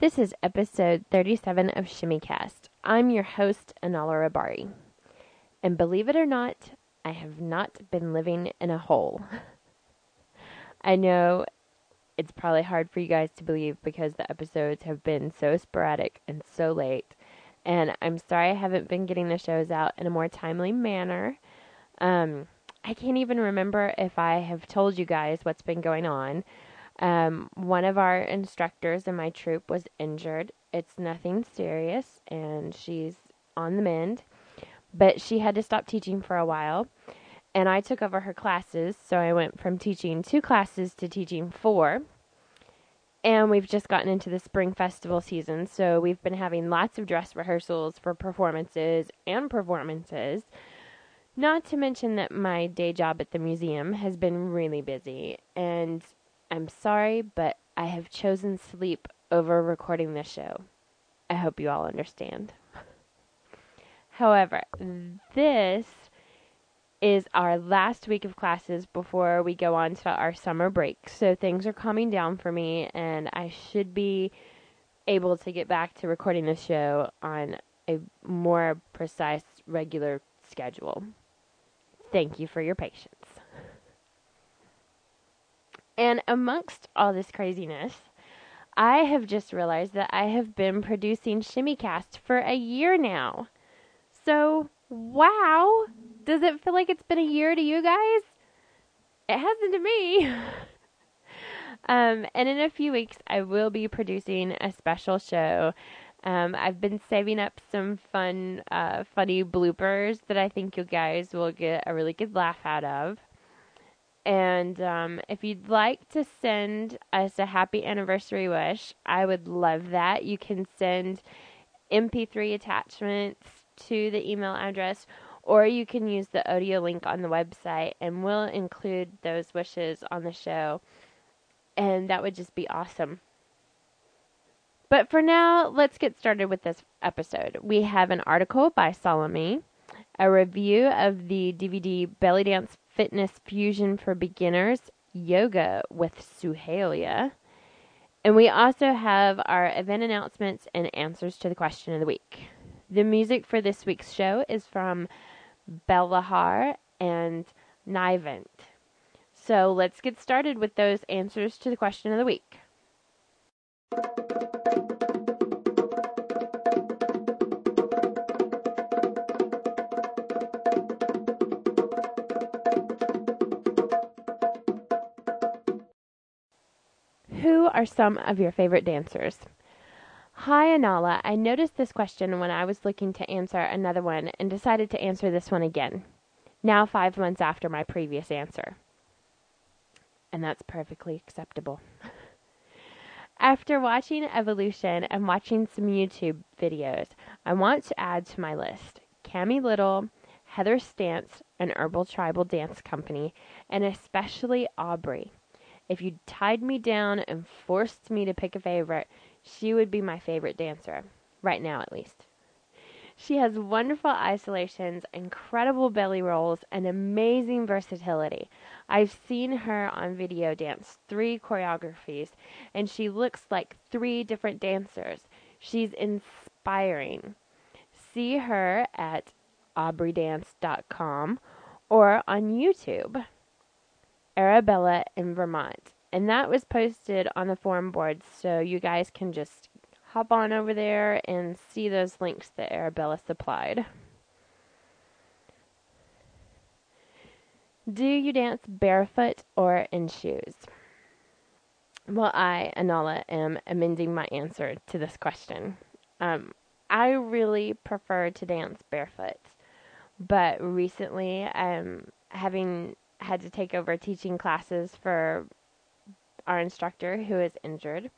This is episode 37 of Shimmycast. I'm your host, Anala Rabari. And believe it or not, I have not been living in a hole. I know it's probably hard for you guys to believe because the episodes have been so sporadic and so late. And I'm sorry I haven't been getting the shows out in a more timely manner. Um, I can't even remember if I have told you guys what's been going on. Um, one of our instructors in my troop was injured. It's nothing serious, and she's on the mend. But she had to stop teaching for a while, and I took over her classes. So I went from teaching two classes to teaching four. And we've just gotten into the spring festival season, so we've been having lots of dress rehearsals for performances and performances. Not to mention that my day job at the museum has been really busy, and I'm sorry, but I have chosen sleep over recording this show. I hope you all understand. However, this is our last week of classes before we go on to our summer break. So things are calming down for me, and I should be able to get back to recording the show on a more precise, regular schedule. Thank you for your patience. And amongst all this craziness, I have just realized that I have been producing Shimmycast for a year now. So, wow! Does it feel like it's been a year to you guys? It hasn't to me. um, and in a few weeks, I will be producing a special show. Um, I've been saving up some fun, uh, funny bloopers that I think you guys will get a really good laugh out of. And um, if you'd like to send us a happy anniversary wish, I would love that. You can send MP3 attachments to the email address, or you can use the audio link on the website, and we'll include those wishes on the show. And that would just be awesome. But for now, let's get started with this episode. We have an article by Salome, a review of the DVD Belly Dance Fitness Fusion for Beginners Yoga with Suhaila. And we also have our event announcements and answers to the question of the week. The music for this week's show is from Belahar and Nivent. So let's get started with those answers to the question of the week. Are some of your favorite dancers? Hi, Anala. I noticed this question when I was looking to answer another one and decided to answer this one again, now five months after my previous answer. And that's perfectly acceptable. After watching Evolution and watching some YouTube videos, I want to add to my list Kami Liddle, Heather Stants, an Urban Tribal Dance Company, and especially Aubrey. If you tied me down and forced me to pick a favorite, she would be my favorite dancer, right now at least. She has wonderful isolations, incredible belly rolls, and amazing versatility. I've seen her on video dance three choreographies, and she looks like three different dancers. She's inspiring. See her at aubreydance.com or on YouTube. Arabella in Vermont. And that was posted on the forum board, so you guys can just hop on over there and see those links that Arabella supplied. Do you dance barefoot or in shoes? Well, I, Anala, am amending my answer to this question. Um, I really prefer to dance barefoot, but recently, um, having had to take over teaching classes for our instructor who is injured,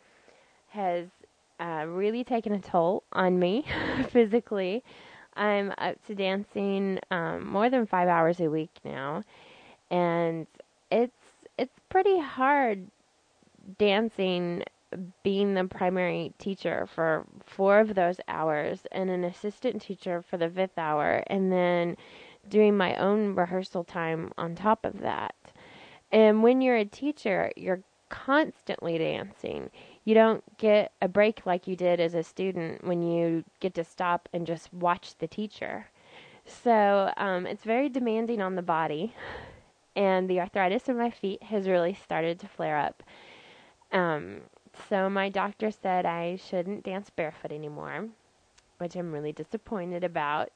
has uh, really taken a toll on me physically. I'm up to dancing um, more than five hours a week now, and it's it's pretty hard dancing being the primary teacher for four of those hours and an assistant teacher for the fifth hour and then doing my own rehearsal time on top of that. And when you're a teacher, you're constantly dancing. You don't get a break like you did as a student when you get to stop and just watch the teacher. So um, it's very demanding on the body, and the arthritis in my feet has really started to flare up. Um, so my doctor said I shouldn't dance barefoot anymore, which I'm really disappointed about.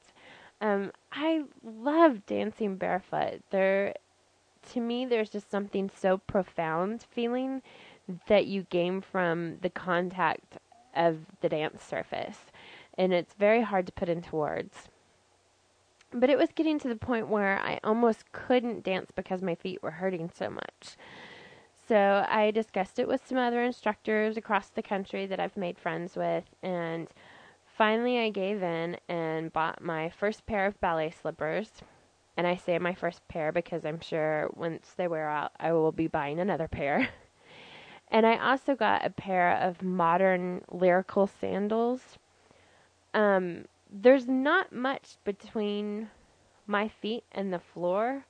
Um, I love dancing barefoot. There, to me, there's just something so profound feeling that you gain from the contact of the dance surface, and it's very hard to put into words. But it was getting to the point where I almost couldn't dance because my feet were hurting so much. So I discussed it with some other instructors across the country that I've made friends with, and finally I gave in and bought my first pair of ballet slippers. And I say my first pair because I'm sure once they wear out, I will be buying another pair. and I also got a pair of modern lyrical sandals. Um, there's not much between my feet and the floor,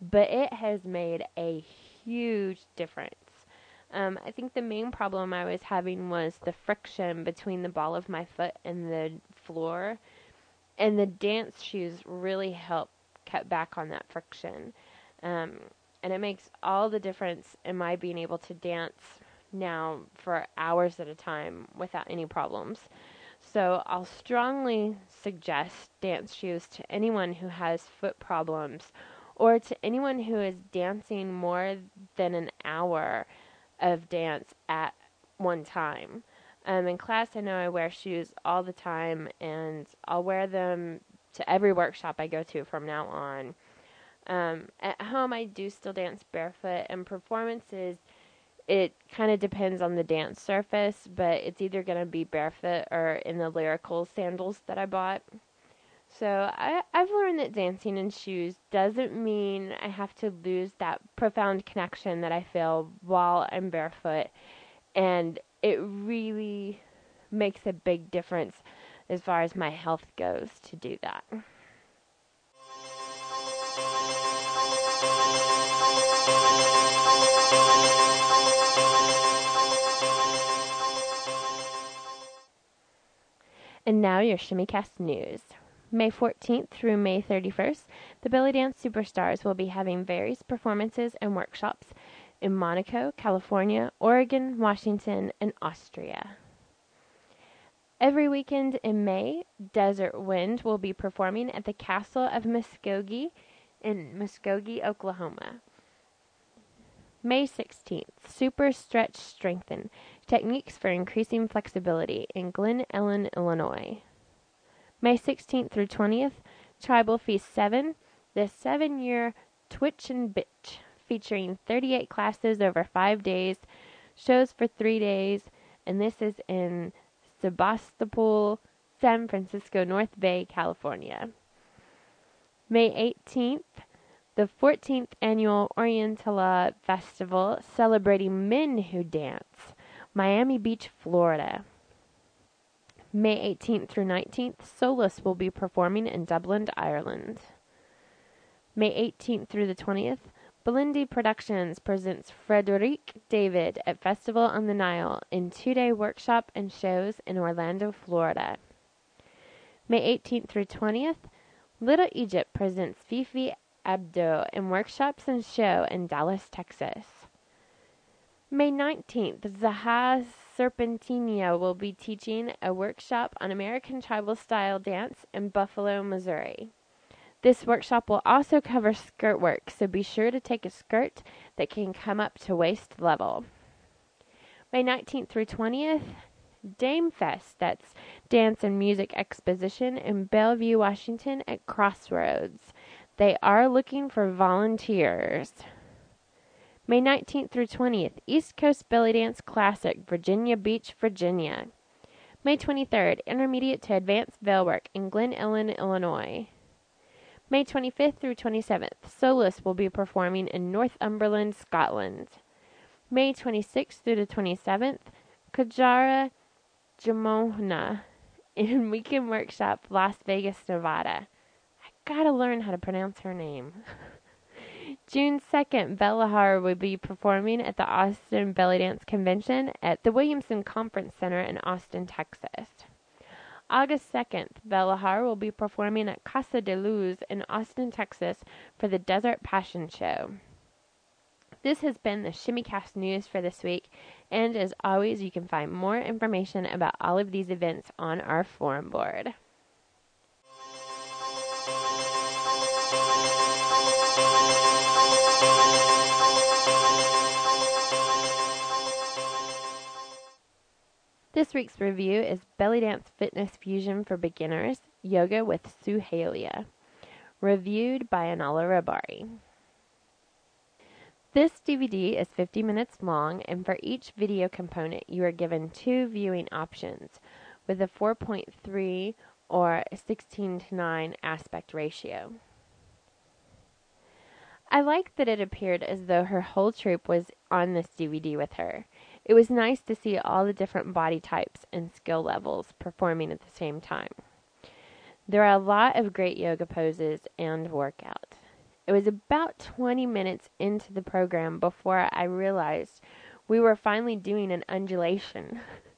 but it has made a huge difference. Um, I think the main problem I was having was the friction between the ball of my foot and the floor, and the dance shoes really help cut back on that friction. Um, and it makes all the difference in my being able to dance now for hours at a time without any problems. So I'll strongly suggest dance shoes to anyone who has foot problems or to anyone who is dancing more than an hour of dance at one time. Um, in class, I know I wear shoes all the time, and I'll wear them to every workshop I go to from now on. Um, at home, I do still dance barefoot, and performances it kind of depends on the dance surface, but it's either going to be barefoot or in the lyrical sandals that I bought. So I, I've learned that dancing in shoes doesn't mean I have to lose that profound connection that I feel while I'm barefoot. And it really makes a big difference as far as my health goes to do that. And now your ShimmyCast news. May 14th through May 31st, the Belly Dance Superstars will be having various performances and workshops in Monaco, California, Oregon, Washington, and Austria. Every weekend in May, Desert Wind will be performing at the Castle of Muskogee in Muskogee, Oklahoma. May 16th, Super Stretch Strengthen Techniques for Increasing Flexibility in Glen Ellyn, Illinois. May 16th through 20th, Tribal Fest 7, the seven year Twitch and Bitch, featuring 38 classes over five days, shows for three days, and this is in Sebastopol, San Francisco, North Bay, California. May 18th, the 14th annual Orientala Festival celebrating men who dance. Miami Beach, Florida. May 18th through 19th, Solus will be performing in Dublin, Ireland. May 18th through the 20th, Belindi Productions presents Frederic David at Festival on the Nile in two day workshop and shows in Orlando, Florida. May 18th through 20th, Little Egypt presents Fifi Abdo in workshops and show in Dallas, Texas. May 19th, Zaha Serpentina will be teaching a workshop on American tribal style dance in Buffalo, Missouri. This workshop will also cover skirt work, so be sure to take a skirt that can come up to waist level. May 19th through 20th, Dame Fest, that's Dance and Music Exposition in Bellevue, Washington at Crossroads. They are looking for volunteers. May 19th through 20th, East Coast Belly Dance Classic, Virginia Beach, Virginia. May 23rd, Intermediate to Advanced Veil Work in Glen Ellyn, Illinois. May 25th through 27th, Solus will be performing in Northumberland, Scotland. May 26th through the 27th, Kajara Jamona in Weekend Workshop, Las Vegas, Nevada. I gotta learn how to pronounce her name. June 2nd, Bella will be performing at the Austin Belly Dance Convention at the Williamson Conference Center in Austin, Texas. August 2nd, Bella will be performing at Casa de Luz in Austin, Texas for the Desert Passion Show. This has been the ShimmyCast news for this week, and as always, you can find more information about all of these events on our forum board. This week's review is Belly Dance Fitness Fusion for Beginners Yoga with Suhaila, reviewed by Anala Rabari. This DVD is 50 minutes long, and for each video component, you are given two viewing options with a 4.3 or 16 to 9 aspect ratio. I liked that it appeared as though her whole troupe was on this DVD with her. It was nice to see all the different body types and skill levels performing at the same time. There are a lot of great yoga poses and workout. It was about 20 minutes into the program before I realized we were finally doing an undulation.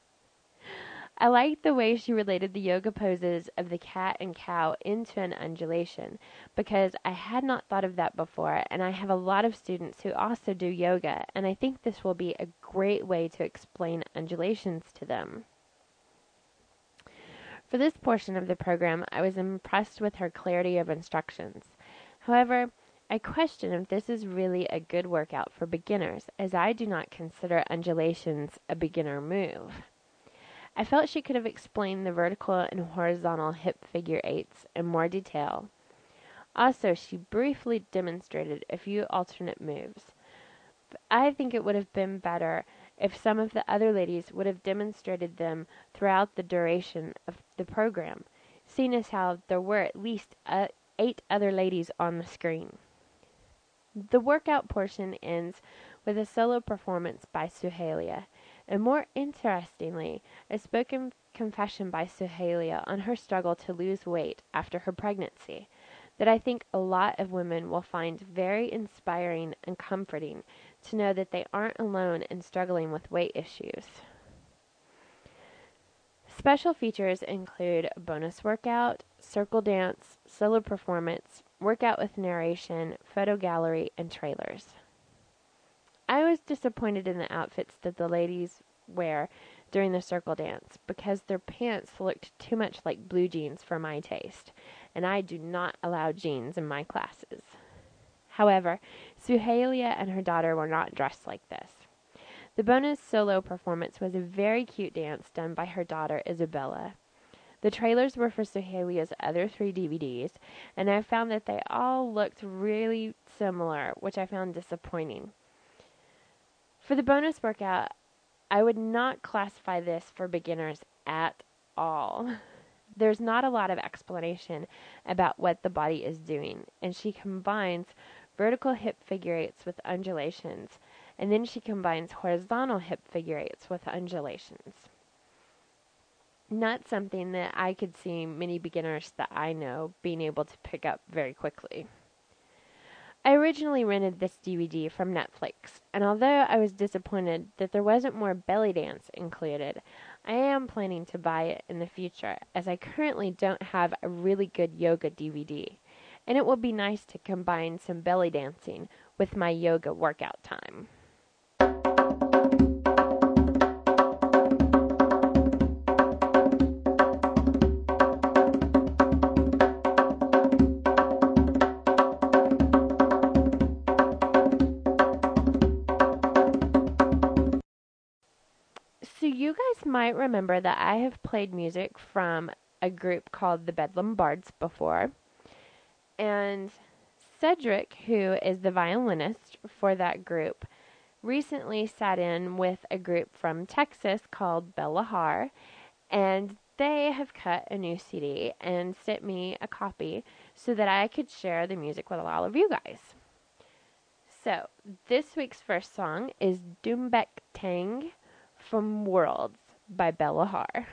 I liked the way she related the yoga poses of the cat and cow into an undulation because I had not thought of that before, and I have a lot of students who also do yoga, and I think this will be a great way to explain undulations to them. For this portion of the program, I was impressed with her clarity of instructions. However, I question if this is really a good workout for beginners, as I do not consider undulations a beginner move. I felt she could have explained the vertical and horizontal hip figure eights in more detail. Also, she briefly demonstrated a few alternate moves. But I think it would have been better if some of the other ladies would have demonstrated them throughout the duration of the program, seeing as how there were at least uh, eight other ladies on the screen. The workout portion ends with a solo performance by Suhaila, and more interestingly, a spoken confession by Suhaila on her struggle to lose weight after her pregnancy that I think a lot of women will find very inspiring and comforting to know that they aren't alone in struggling with weight issues. Special features include bonus workout, circle dance, solo performance, workout with narration, photo gallery, and trailers. I was disappointed in the outfits that the ladies wear during the circle dance because their pants looked too much like blue jeans for my taste, and I do not allow jeans in my classes. However, Suhaila and her daughter were not dressed like this. The bonus solo performance was a very cute dance done by her daughter Isabella. The trailers were for Suhaila's other three DVDs, and I found that they all looked really similar, which I found disappointing. For the bonus workout, I would not classify this for beginners at all. There's not a lot of explanation about what the body is doing, and she combines vertical hip figure eights with undulations, and then she combines horizontal hip figure eights with undulations. Not something that I could see many beginners that I know being able to pick up very quickly. I originally rented this DVD from Netflix, and although I was disappointed that there wasn't more belly dance included, I am planning to buy it in the future as I currently don't have a really good yoga DVD, and it will be nice to combine some belly dancing with my yoga workout time. Might remember that I have played music from a group called the Bedlam Bards before. And Cedric, who is the violinist for that group, recently sat in with a group from Texas called Bella Haar, and they have cut a new CD and sent me a copy so that I could share the music with all of you guys. So, this week's first song is Doombek Tang from Worlds by Bella Haar.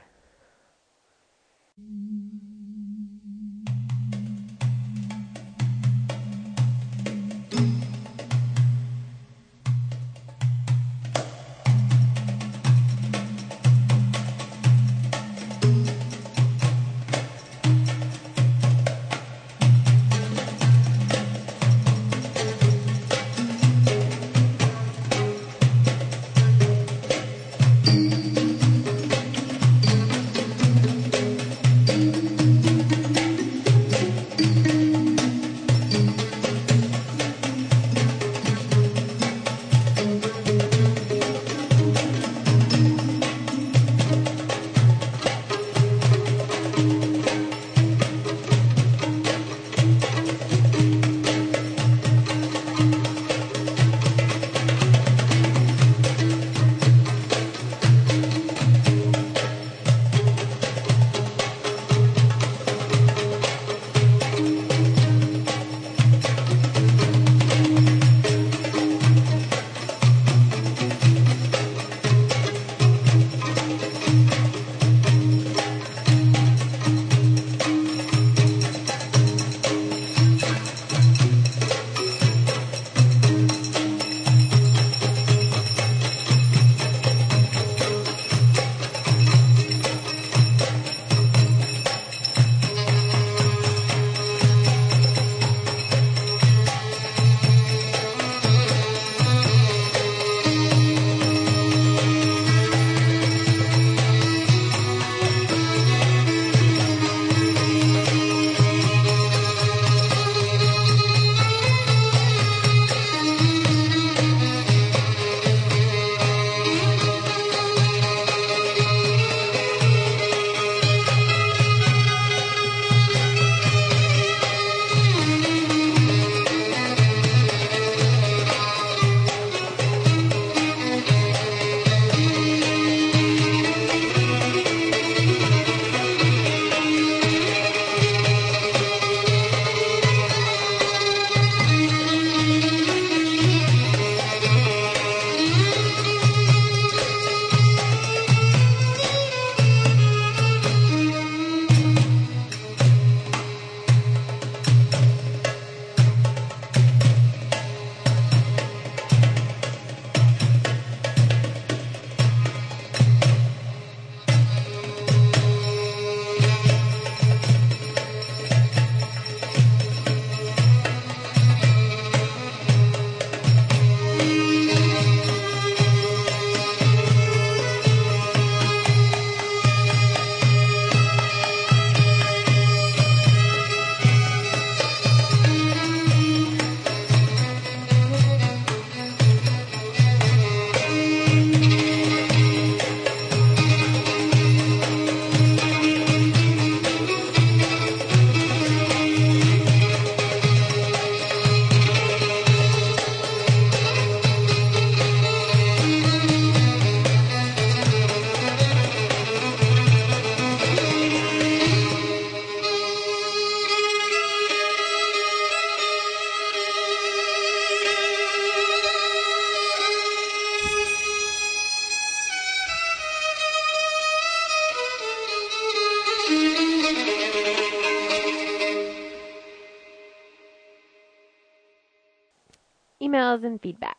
Feedback.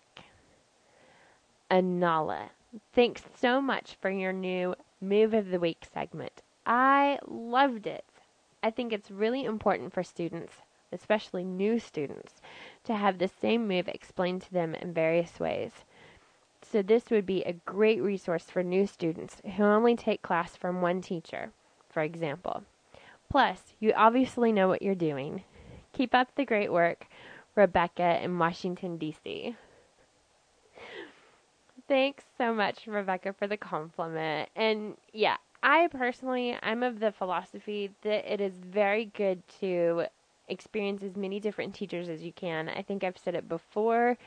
Anala, thanks so much for your new Move of the Week segment. I loved it. I think it's really important for students, especially new students, to have the same move explained to them in various ways. So, this would be a great resource for new students who only take class from one teacher, for example. Plus, you obviously know what you're doing. Keep up the great work, Rebecca in Washington, D.C. Thanks so much, Rebecca, for the compliment. And yeah, I personally, I'm of the philosophy that it is very good to experience as many different teachers as you can. I think I've said it before.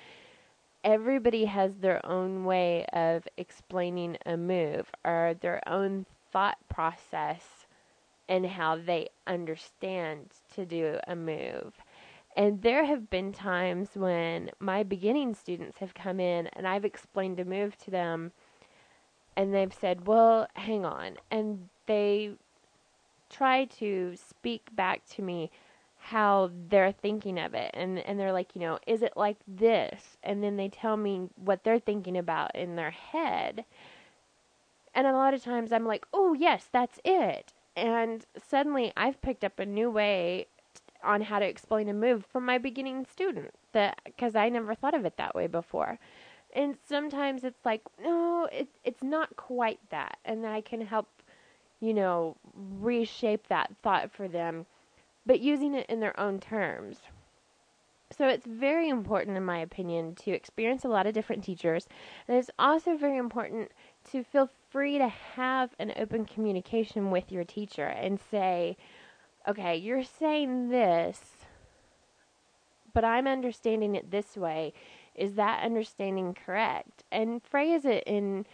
Everybody has their own way of explaining a move or their own thought process and how they understand to do a move. And there have been times when my beginning students have come in and I've explained a move to them and they've said, Well, hang on. And they try to speak back to me how they're thinking of it. And and they're like you know is it like this? And then they tell me what they're thinking about in their head. And a lot of times I'm like oh yes that's it. And suddenly I've picked up a new way on how to explain a move from my beginning student that because I never thought of it that way before and sometimes it's like no it, it's not quite that and I can help you know reshape that thought for them but using it in their own terms. So it's very important, in my opinion, to experience a lot of different teachers. And it's also very important to feel free to have an open communication with your teacher and say, okay, you're saying this, but I'm understanding it this way. Is that understanding correct? And phrase it in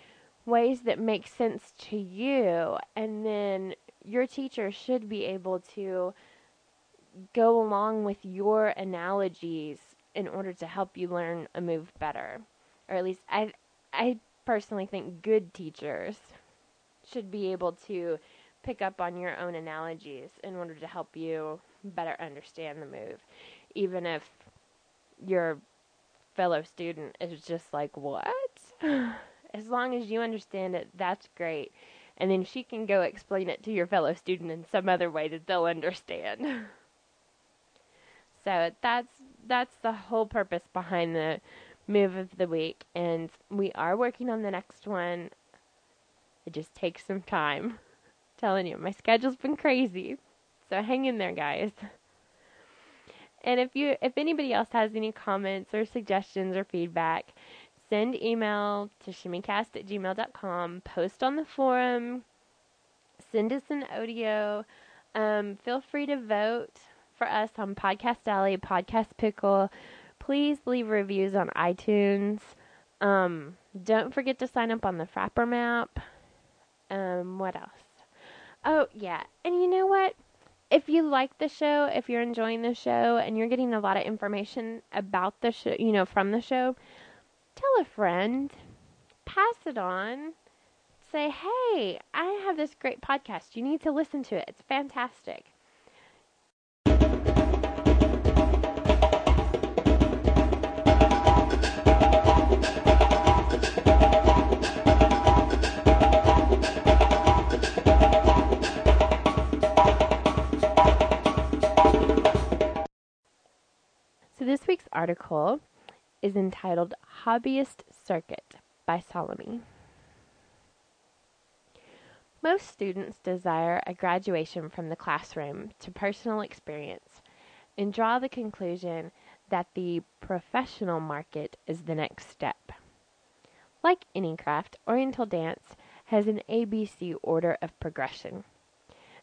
ways that make sense to you. And then your teacher should be able to go along with your analogies in order to help you learn a move better. Or at least I I personally think good teachers should be able to pick up on your own analogies in order to help you better understand the move. Even if your fellow student is just like, "What?" as long as you understand it, that's great. And then she can go explain it to your fellow student in some other way that they'll understand. So that's that's the whole purpose behind the move of the week and we are working on the next one. It just takes some time. Telling you, my schedule's been crazy. So hang in there, guys. And if you if anybody else has any comments or suggestions or feedback, send email to shimmycast at gmail.com, post on the forum, send us an audio. Um, feel free to vote for us on Podcast Alley, Podcast Pickle. Please leave reviews on iTunes. Um, don't forget to sign up on the Frappr map. Um, what else? Oh, yeah. And you know what? If you like the show, if you're enjoying the show and you're getting a lot of information about the show, you know, from the show, tell a friend, pass it on. Say, hey, I have this great podcast. You need to listen to it. It's fantastic. Article is entitled Hobbyist Circuit by Salome. Most students desire a graduation from the classroom to personal experience and draw the conclusion that the professional market is the next step. Like any craft, Oriental dance has an ABC order of progression.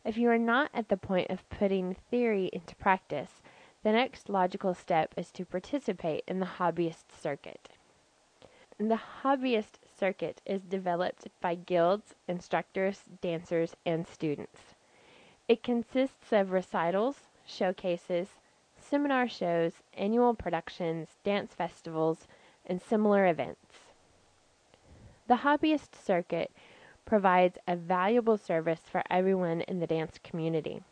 If you are not at the point of putting theory into practice, the next logical step is to participate in the hobbyist circuit. The hobbyist circuit is developed by guilds, instructors, dancers, and students. It consists of recitals, showcases, seminar shows, annual productions, dance festivals, and similar events. The hobbyist circuit provides a valuable service for everyone in the dance community.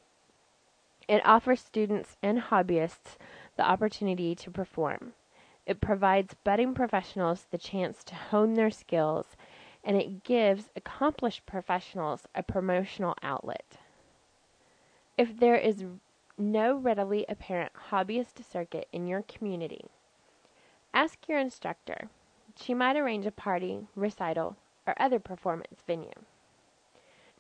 It offers students and hobbyists the opportunity to perform. It provides budding professionals the chance to hone their skills, and it gives accomplished professionals a promotional outlet. If there is no readily apparent hobbyist circuit in your community, ask your instructor. She might arrange a party, recital, or other performance venue.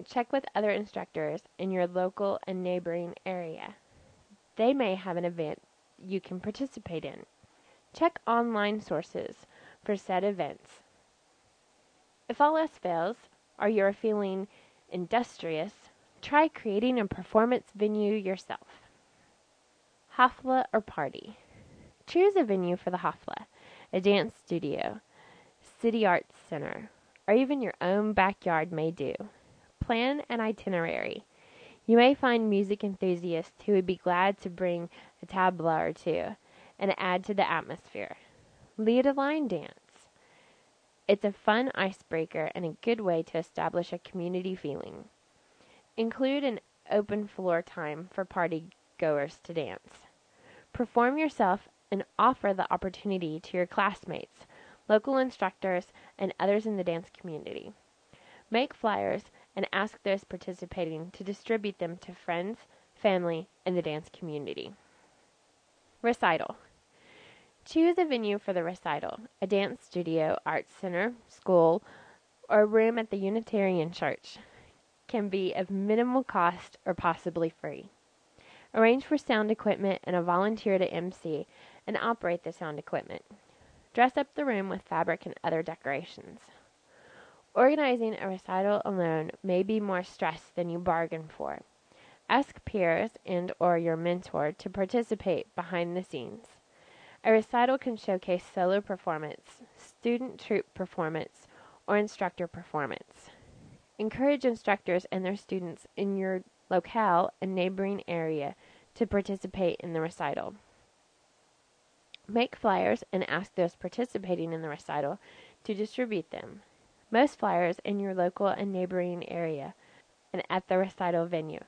Check with other instructors in your local and neighboring area. They may have an event you can participate in. Check online sources for said events. If all else fails, or you are feeling industrious, try creating a performance venue yourself. Hafla or party. Choose a venue for the Hafla, a dance studio, city arts center, or even your own backyard may do. Plan an itinerary. You may find music enthusiasts who would be glad to bring a tabla or two and add to the atmosphere. Lead a line dance. It's a fun icebreaker and a good way to establish a community feeling. Include an open floor time for party goers to dance. Perform yourself and offer the opportunity to your classmates, local instructors, and others in the dance community. Make flyers and ask those participating to distribute them to friends, family, and the dance community. Recital Choose a venue for the recital a dance studio, arts center, school, or a room at the Unitarian Church. Can be of minimal cost or possibly free. Arrange for sound equipment and a volunteer to MC and operate the sound equipment. Dress up the room with fabric and other decorations. Organizing a recital alone may be more stress than you bargained for. Ask peers and or your mentor to participate behind the scenes. A recital can showcase solo performance, student troupe performance, or instructor performance. Encourage instructors and their students in your locale and neighboring area to participate in the recital. Make flyers and ask those participating in the recital to distribute them. Most flyers in your local and neighboring area and at the recital venue.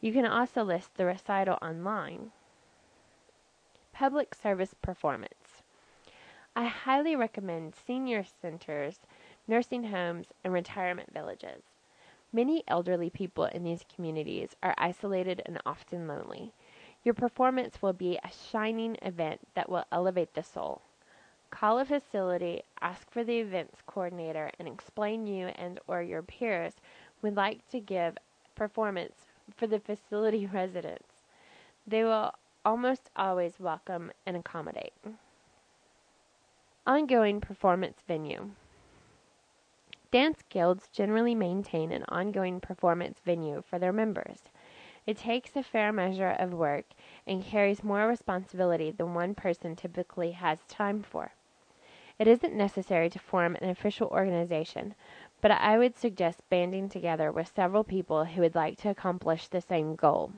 You can also list the recital online. Public service performance. I highly recommend senior centers, nursing homes, and retirement villages. Many elderly people in these communities are isolated and often lonely. Your performance will be a shining event that will elevate the soul. Call a facility, ask for the events coordinator, and explain you and or your peers would like to give performance for the facility residents. They will almost always welcome and accommodate. Ongoing performance venue. Dance guilds generally maintain an ongoing performance venue for their members. It takes a fair measure of work and carries more responsibility than one person typically has time for. It isn't necessary to form an official organization, but I would suggest banding together with several people who would like to accomplish the same goal.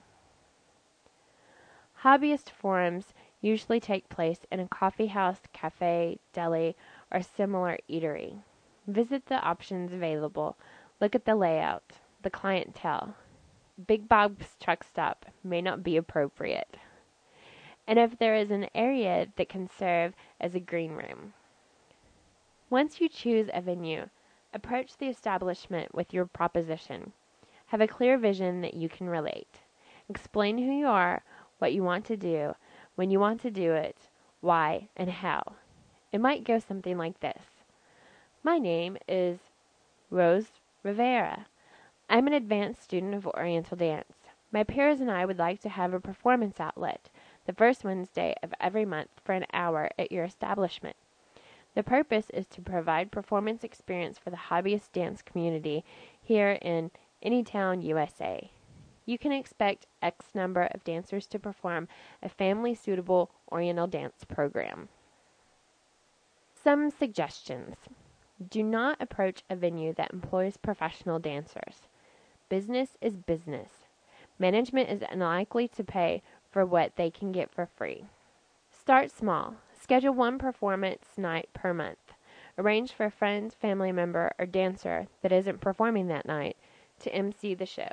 Hobbyist forums usually take place in a coffee house, cafe, deli, or similar eatery. Visit the options available, look at the layout, the clientele. Big Bob's truck stop may not be appropriate. And if there is an area that can serve as a green room. Once you choose a venue, approach the establishment with your proposition. Have a clear vision that you can relate. Explain who you are, what you want to do, when you want to do it, why, and how. It might go something like this My name is Rose Rivera. I'm an advanced student of Oriental dance. My peers and I would like to have a performance outlet the first Wednesday of every month for an hour at your establishment. The purpose is to provide performance experience for the hobbyist dance community here in Anytown, USA you can expect X number of dancers to perform a family suitable Oriental dance program. Some suggestions do not approach a venue that employs professional dancers. Business is business. Management is unlikely to pay for what they can get for free. Start small. Schedule one performance night per month. Arrange for a friend, family member, or dancer that isn't performing that night to MC the show.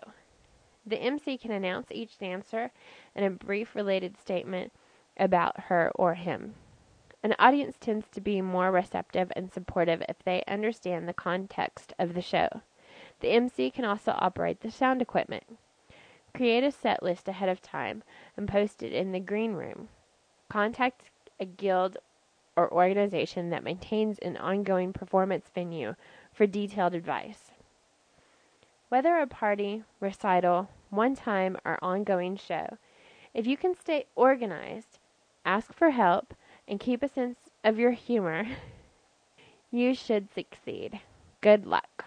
The MC can announce each dancer and a brief related statement about her or him. An audience tends to be more receptive and supportive if they understand the context of the show. The MC can also operate the sound equipment. Create a set list ahead of time and post it in the green room. Contact a guild or organization that maintains an ongoing performance venue for detailed advice. Whether a party, recital, one time, or ongoing show, if you can stay organized, ask for help, and keep a sense of your humor, you should succeed. Good luck.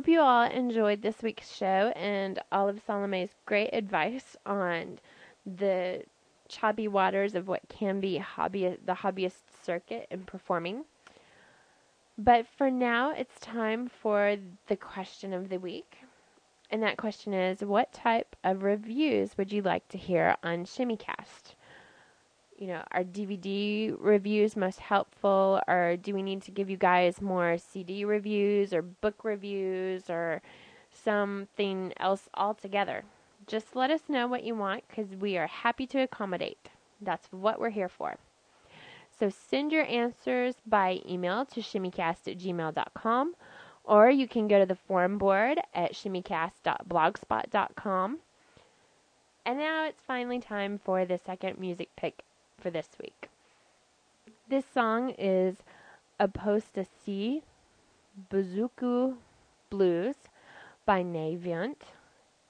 Hope you all enjoyed this week's show and all of Salome's great advice on the choppy waters of what can be hobby the hobbyist circuit in performing. But for now, it's time for the question of the week. And that question is what type of reviews would you like to hear on ShimmyCast? You know, are DVD reviews most helpful, or do we need to give you guys more CD reviews or book reviews or something else altogether? Just let us know what you want because we are happy to accommodate. That's what we're here for. So send your answers by email to shimmycast at gmail.com or you can go to the forum board at shimmycast.blogspot.com. And now it's finally time for the second music pick for this week. This song is Apostasy Bouzouki Blues by Navient,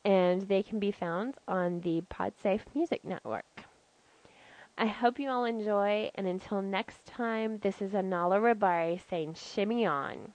and they can be found on the Podsafe Music Network. I hope you all enjoy, and until next time, this is Anala Rabari saying shimmy on.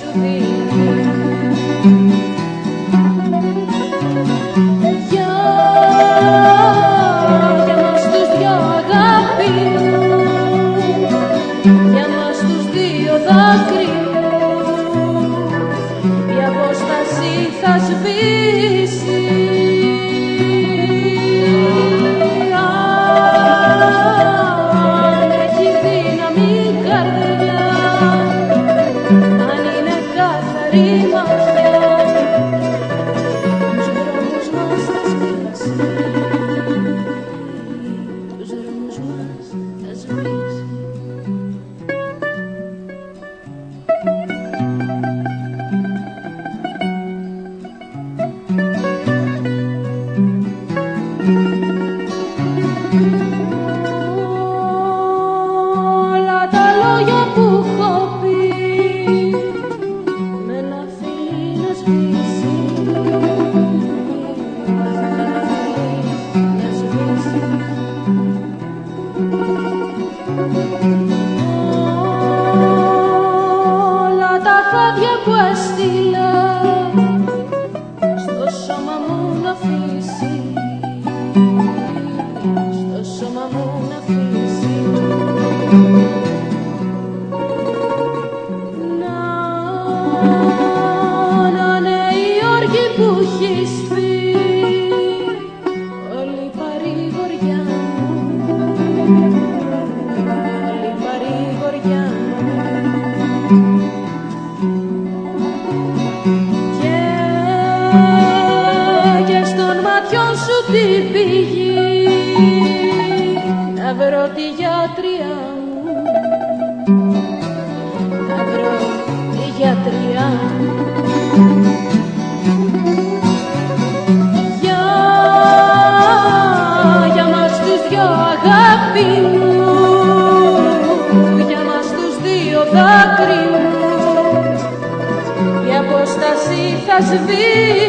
to be. Δάκρυ μου. Η απόσταση θα σβήσει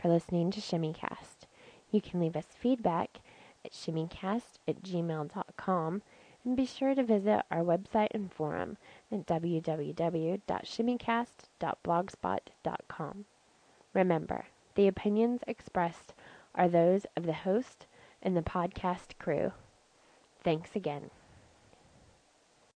for listening to ShimmyCast. You can leave us feedback at shimmycast at gmail.com and be sure to visit our website and forum at www.shimmycast.blogspot.com. Remember, the opinions expressed are those of the host and the podcast crew. Thanks again.